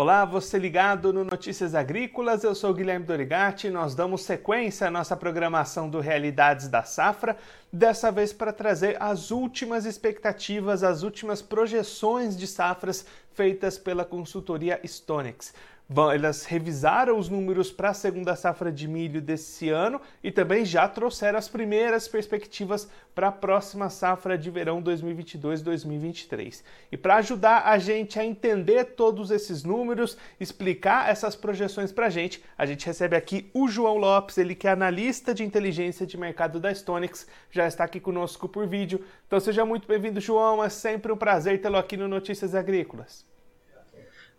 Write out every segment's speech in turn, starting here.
Olá, você ligado no Notícias Agrícolas, eu sou Guilherme Dorigati. Nós damos sequência à nossa programação do Realidades da Safra, dessa vez para trazer as últimas expectativas, as últimas projeções de safras feitas pela consultoria Stonex elas revisaram os números para a segunda safra de milho desse ano e também já trouxeram as primeiras perspectivas para a próxima safra de verão 2022-2023. E para ajudar a gente a entender todos esses números, explicar essas projeções para a gente, a gente recebe aqui o João Lopes, ele que é analista de inteligência de mercado da Stonex, já está aqui conosco por vídeo. Então seja muito bem-vindo, João. É sempre um prazer tê-lo aqui no Notícias Agrícolas.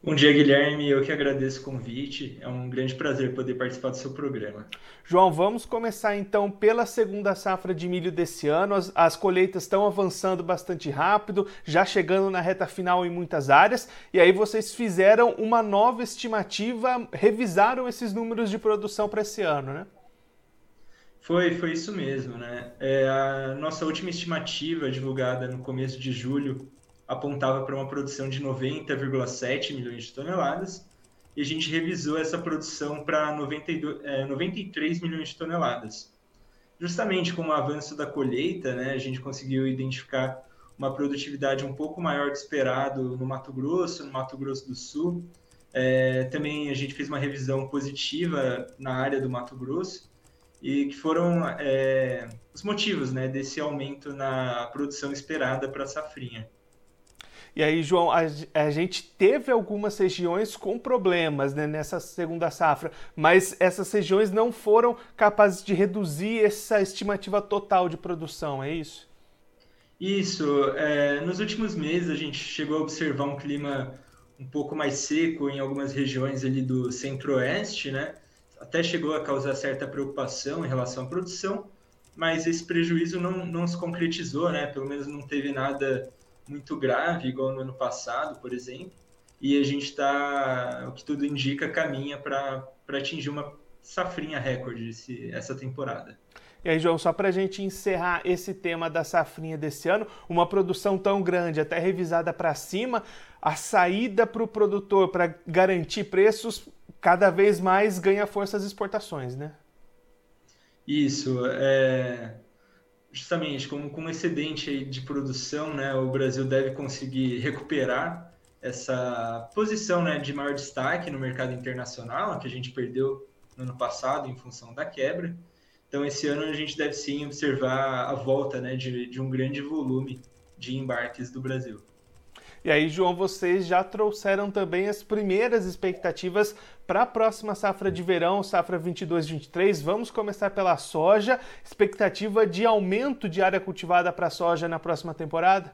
Bom dia, Guilherme. Eu que agradeço o convite. É um grande prazer poder participar do seu programa. João, vamos começar então pela segunda safra de milho desse ano. As, as, colheitas estão avançando bastante rápido, já chegando na reta final em muitas áreas. E aí vocês fizeram uma nova estimativa, revisaram esses números de produção para esse ano, né? Foi, foi isso mesmo, né? É, a nossa última estimativa, divulgada no começo de julho, apontava para uma produção de 90,7 milhões de toneladas, e a gente revisou essa produção para é, 93 milhões de toneladas. Justamente com o avanço da colheita, né, a gente conseguiu identificar uma produtividade um pouco maior do esperado no Mato Grosso, no Mato Grosso do Sul. É, também a gente fez uma revisão positiva na área do Mato Grosso, e que foram é, os motivos né, desse aumento na produção esperada para a safrinha. E aí, João, a, a, gente teve algumas regiões com problemas né, nessa segunda safra, mas essas regiões não foram capazes de reduzir essa estimativa total de produção, é isso? Isso. É, nos últimos meses, a gente chegou a observar um clima um pouco mais seco em algumas regiões ali do centro-oeste, né? Até chegou a causar certa preocupação em relação à produção, mas esse prejuízo não, não se concretizou, né? Pelo menos não teve nada muito grave, igual no ano passado, por exemplo, e a gente está, o que tudo indica, caminha para atingir uma safrinha recorde esse, essa temporada. E aí, João, só para a gente encerrar esse tema da safrinha desse ano, uma produção tão grande, até revisada para cima, a saída para o produtor para garantir preços cada vez mais ganha força as exportações, né? Isso. É justamente com, com um excedente de produção, né, o Brasil deve conseguir recuperar essa posição né, de maior destaque no mercado internacional, que a gente perdeu no ano passado em função da quebra. Então, esse ano a gente deve sim observar a volta né, de, de um grande volume de embarques do Brasil. E aí, João, vocês já trouxeram também as primeiras expectativas para a próxima safra de verão, safra 22-23. Vamos começar pela soja. Expectativa de aumento de área cultivada para soja na próxima temporada?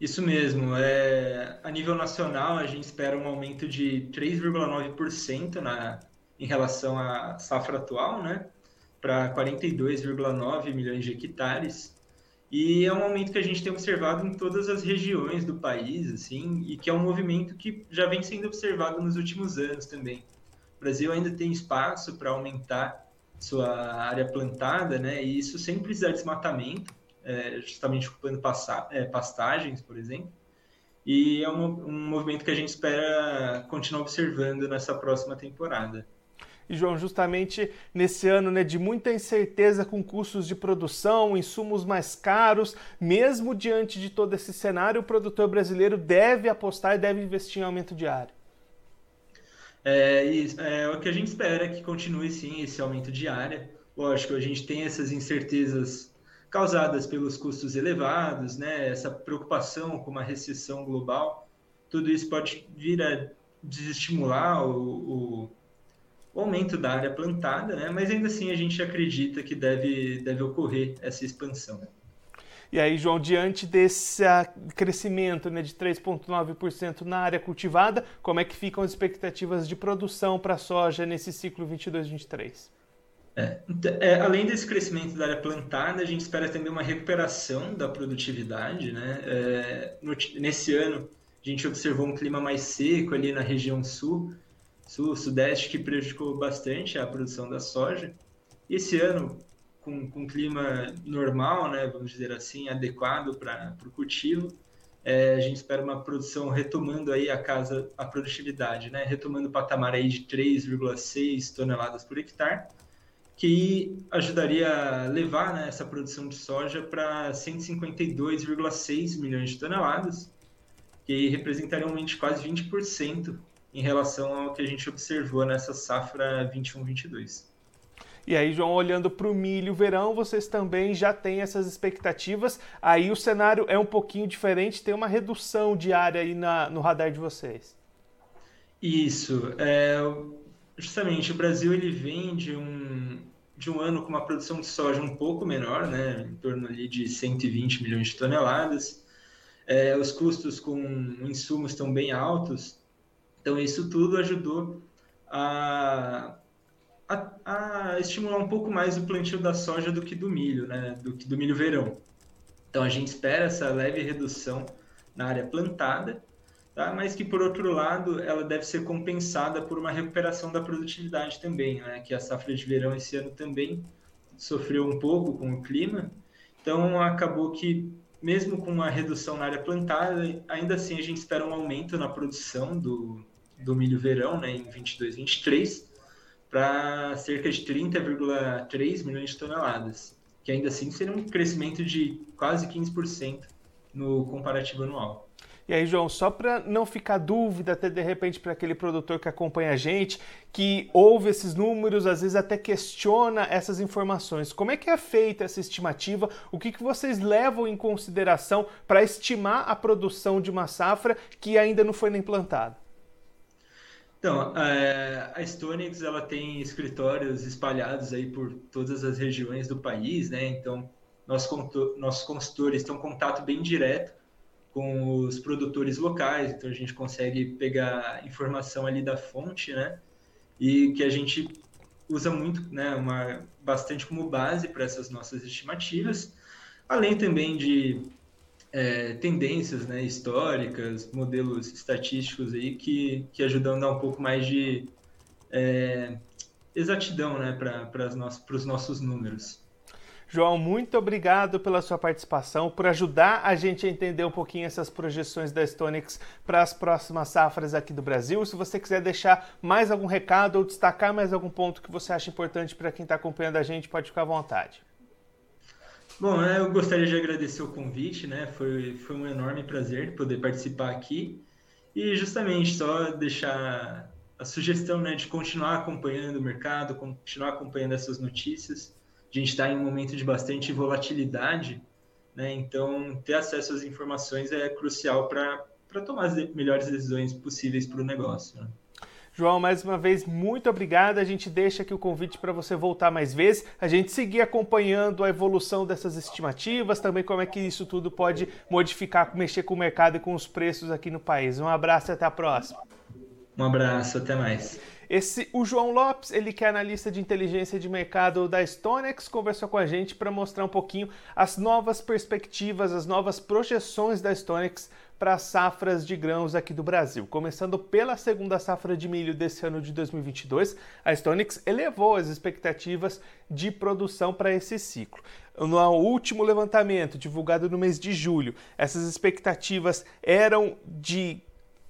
Isso mesmo. É, a nível nacional, a gente espera um aumento de 3,9% na, em relação à safra atual, né? para 42,9 milhões de hectares. E é um aumento que a gente tem observado em todas as regiões do país, assim, e que é um movimento que já vem sendo observado nos últimos anos também. O Brasil ainda tem espaço para aumentar sua área plantada, né? E isso sem precisar de desmatamento, é, justamente ocupando é, pastagens, por exemplo. E é um, um movimento que a gente espera continuar observando nessa próxima temporada. E, João, justamente nesse ano né, de muita incerteza com custos de produção, insumos mais caros, mesmo diante de todo esse cenário, o produtor brasileiro deve apostar e deve investir em aumento de área. É, é o que a gente espera que continue sim esse aumento de área. Lógico, a gente tem essas incertezas causadas pelos custos elevados, né, essa preocupação com uma recessão global. Tudo isso pode vir a desestimular o, o o aumento da área plantada, né? mas ainda assim a gente acredita que deve, deve ocorrer essa expansão. E aí, João, diante desse crescimento né, de 3,9% na área cultivada, como é que ficam as expectativas de produção para a soja nesse ciclo 22-23? É, é, além desse crescimento da área plantada, a gente espera também uma recuperação da produtividade. Né? É, no, nesse ano, a gente observou um clima mais seco ali na região sul, sul, sudeste, que prejudicou bastante a produção da soja. Esse ano, com, com clima normal, né, vamos dizer assim, adequado para o cultivo, é, a gente espera uma produção retomando aí a casa, a produtividade, né? Retomando o patamar aí de 3,6 toneladas por hectare, que ajudaria a levar né, essa produção de soja para 152,6 milhões de toneladas, que representaria um aumento de quase 20% em relação ao que a gente observou nessa safra 21-22. E aí, João, olhando para o milho verão, vocês também já têm essas expectativas. Aí o cenário é um pouquinho diferente, tem uma redução de área aí na, no radar de vocês. Isso. É, justamente, o Brasil ele vem de um, de um ano com uma produção de soja um pouco menor, né, em torno ali de 120 milhões de toneladas. É, os custos com insumos estão bem altos, então isso tudo ajudou a a, a, estimular um pouco mais o plantio da soja do que do milho, né? Do que do milho verão. Então a gente espera essa leve redução na área plantada, tá? Mas que por outro lado ela deve ser compensada por uma recuperação da produtividade também, né? Que a safra de verão esse ano também sofreu um pouco com o clima. Então acabou que mesmo com uma redução na área plantada, ainda assim a gente espera um aumento na produção do, do milho verão, né? Em 22, 23 para cerca de 30,3 milhões de toneladas, que ainda assim seria um crescimento de quase 15% no comparativo anual. E aí, João, só para não ficar dúvida até de repente para aquele produtor que acompanha a gente, que ouve esses números, às vezes até questiona essas informações. Como é que é feita essa estimativa? O que, que vocês levam em consideração para estimar a produção de uma safra que ainda não foi nem plantada? Então, a Stonex ela tem escritórios espalhados aí por todas as regiões do país, né? Então, nossos, nossos consultores têm um contato bem direto com os produtores locais, então a gente consegue pegar informação ali da fonte, né? E que a gente usa muito, né? Uma, bastante como base para essas nossas estimativas, além também de é, tendências né, históricas, modelos estatísticos aí que, que ajudam a dar um pouco mais de é, exatidão né, para os nossos números. João, muito obrigado pela sua participação, por ajudar a gente a entender um pouquinho essas projeções da Stonix para as próximas safras aqui do Brasil. Se você quiser deixar mais algum recado ou destacar mais algum ponto que você acha importante para quem está acompanhando a gente, pode ficar à vontade. Bom, né, eu gostaria de agradecer o convite, né? Foi, foi um enorme prazer poder participar aqui. E justamente só deixar a sugestão né, de continuar acompanhando o mercado, continuar acompanhando essas notícias. A gente está em um momento de bastante volatilidade, né? Então, ter acesso às informações é crucial para tomar as melhores decisões possíveis para o negócio. Né? João, mais uma vez, muito obrigado. A gente deixa aqui o convite para você voltar mais vezes, a gente seguir acompanhando a evolução dessas estimativas, também como é que isso tudo pode modificar, mexer com o mercado e com os preços aqui no país. Um abraço e até a próxima. Um abraço, até mais. Esse, o João Lopes, ele que é analista de inteligência de mercado da Stonex, conversou com a gente para mostrar um pouquinho as novas perspectivas, as novas projeções da Stonex para as safras de grãos aqui do Brasil. Começando pela segunda safra de milho desse ano de 2022, a Stonex elevou as expectativas de produção para esse ciclo. No último levantamento, divulgado no mês de julho, essas expectativas eram de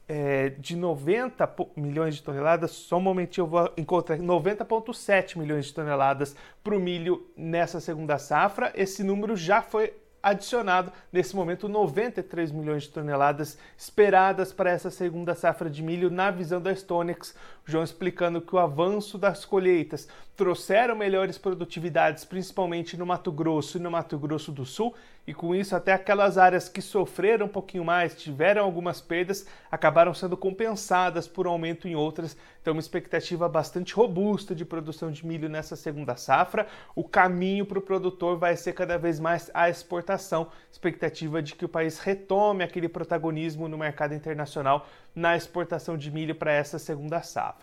é, de 90 milhões de toneladas, só um momentinho eu vou encontrar 90,7 milhões de toneladas para o milho nessa segunda safra. Esse número já foi adicionado nesse momento 93 milhões de toneladas esperadas para essa segunda safra de milho na visão da Stonex. João explicando que o avanço das colheitas trouxeram melhores produtividades, principalmente no Mato Grosso e no Mato Grosso do Sul, e com isso até aquelas áreas que sofreram um pouquinho mais, tiveram algumas perdas, acabaram sendo compensadas por aumento em outras. Então, uma expectativa bastante robusta de produção de milho nessa segunda safra. O caminho para o produtor vai ser cada vez mais a exportação, expectativa de que o país retome aquele protagonismo no mercado internacional na exportação de milho para essa segunda safra.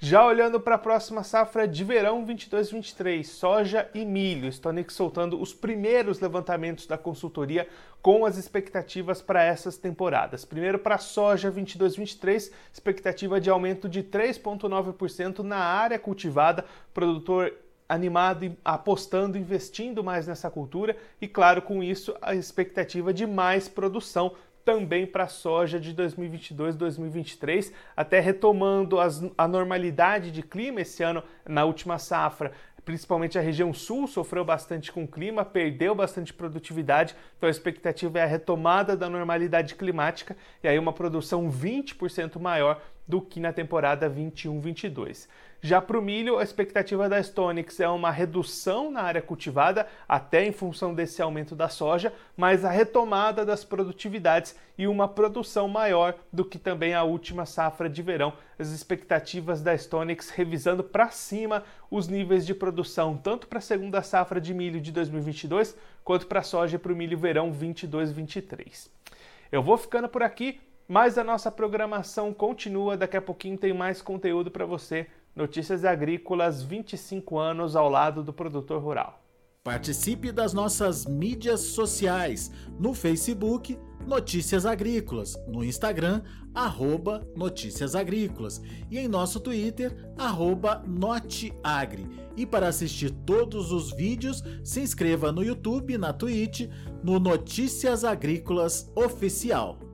Já olhando para a próxima safra de verão 22-23, soja e milho, Stonex soltando os primeiros levantamentos da consultoria com as expectativas para essas temporadas. Primeiro para soja 22-23, expectativa de aumento de 3,9% na área cultivada, produtor animado, apostando, investindo mais nessa cultura. E, claro, com isso, a expectativa de mais produção também para a soja de 2022-2023, até retomando as, a normalidade de clima esse ano na última safra. Principalmente a região sul, sofreu bastante com o clima, perdeu bastante produtividade, então a expectativa é a retomada da normalidade climática e aí uma produção 20% maior do que na temporada 21-22. Já para o milho, a expectativa da Stonix é uma redução na área cultivada, até em função desse aumento da soja, mas a retomada das produtividades e uma produção maior do que também a última safra de verão. As expectativas da Stonix revisando para cima os níveis de produção, tanto para a segunda safra de milho de 2022, quanto para a soja e para o milho verão 22-23. Eu vou ficando por aqui, mas a nossa programação continua. Daqui a pouquinho tem mais conteúdo para você. Notícias Agrícolas 25 anos ao lado do produtor rural. Participe das nossas mídias sociais no Facebook Notícias Agrícolas, no Instagram arroba Notícias Agrícolas e em nosso Twitter arroba Noteagri. E para assistir todos os vídeos, se inscreva no YouTube, na Twitch, no Notícias Agrícolas Oficial.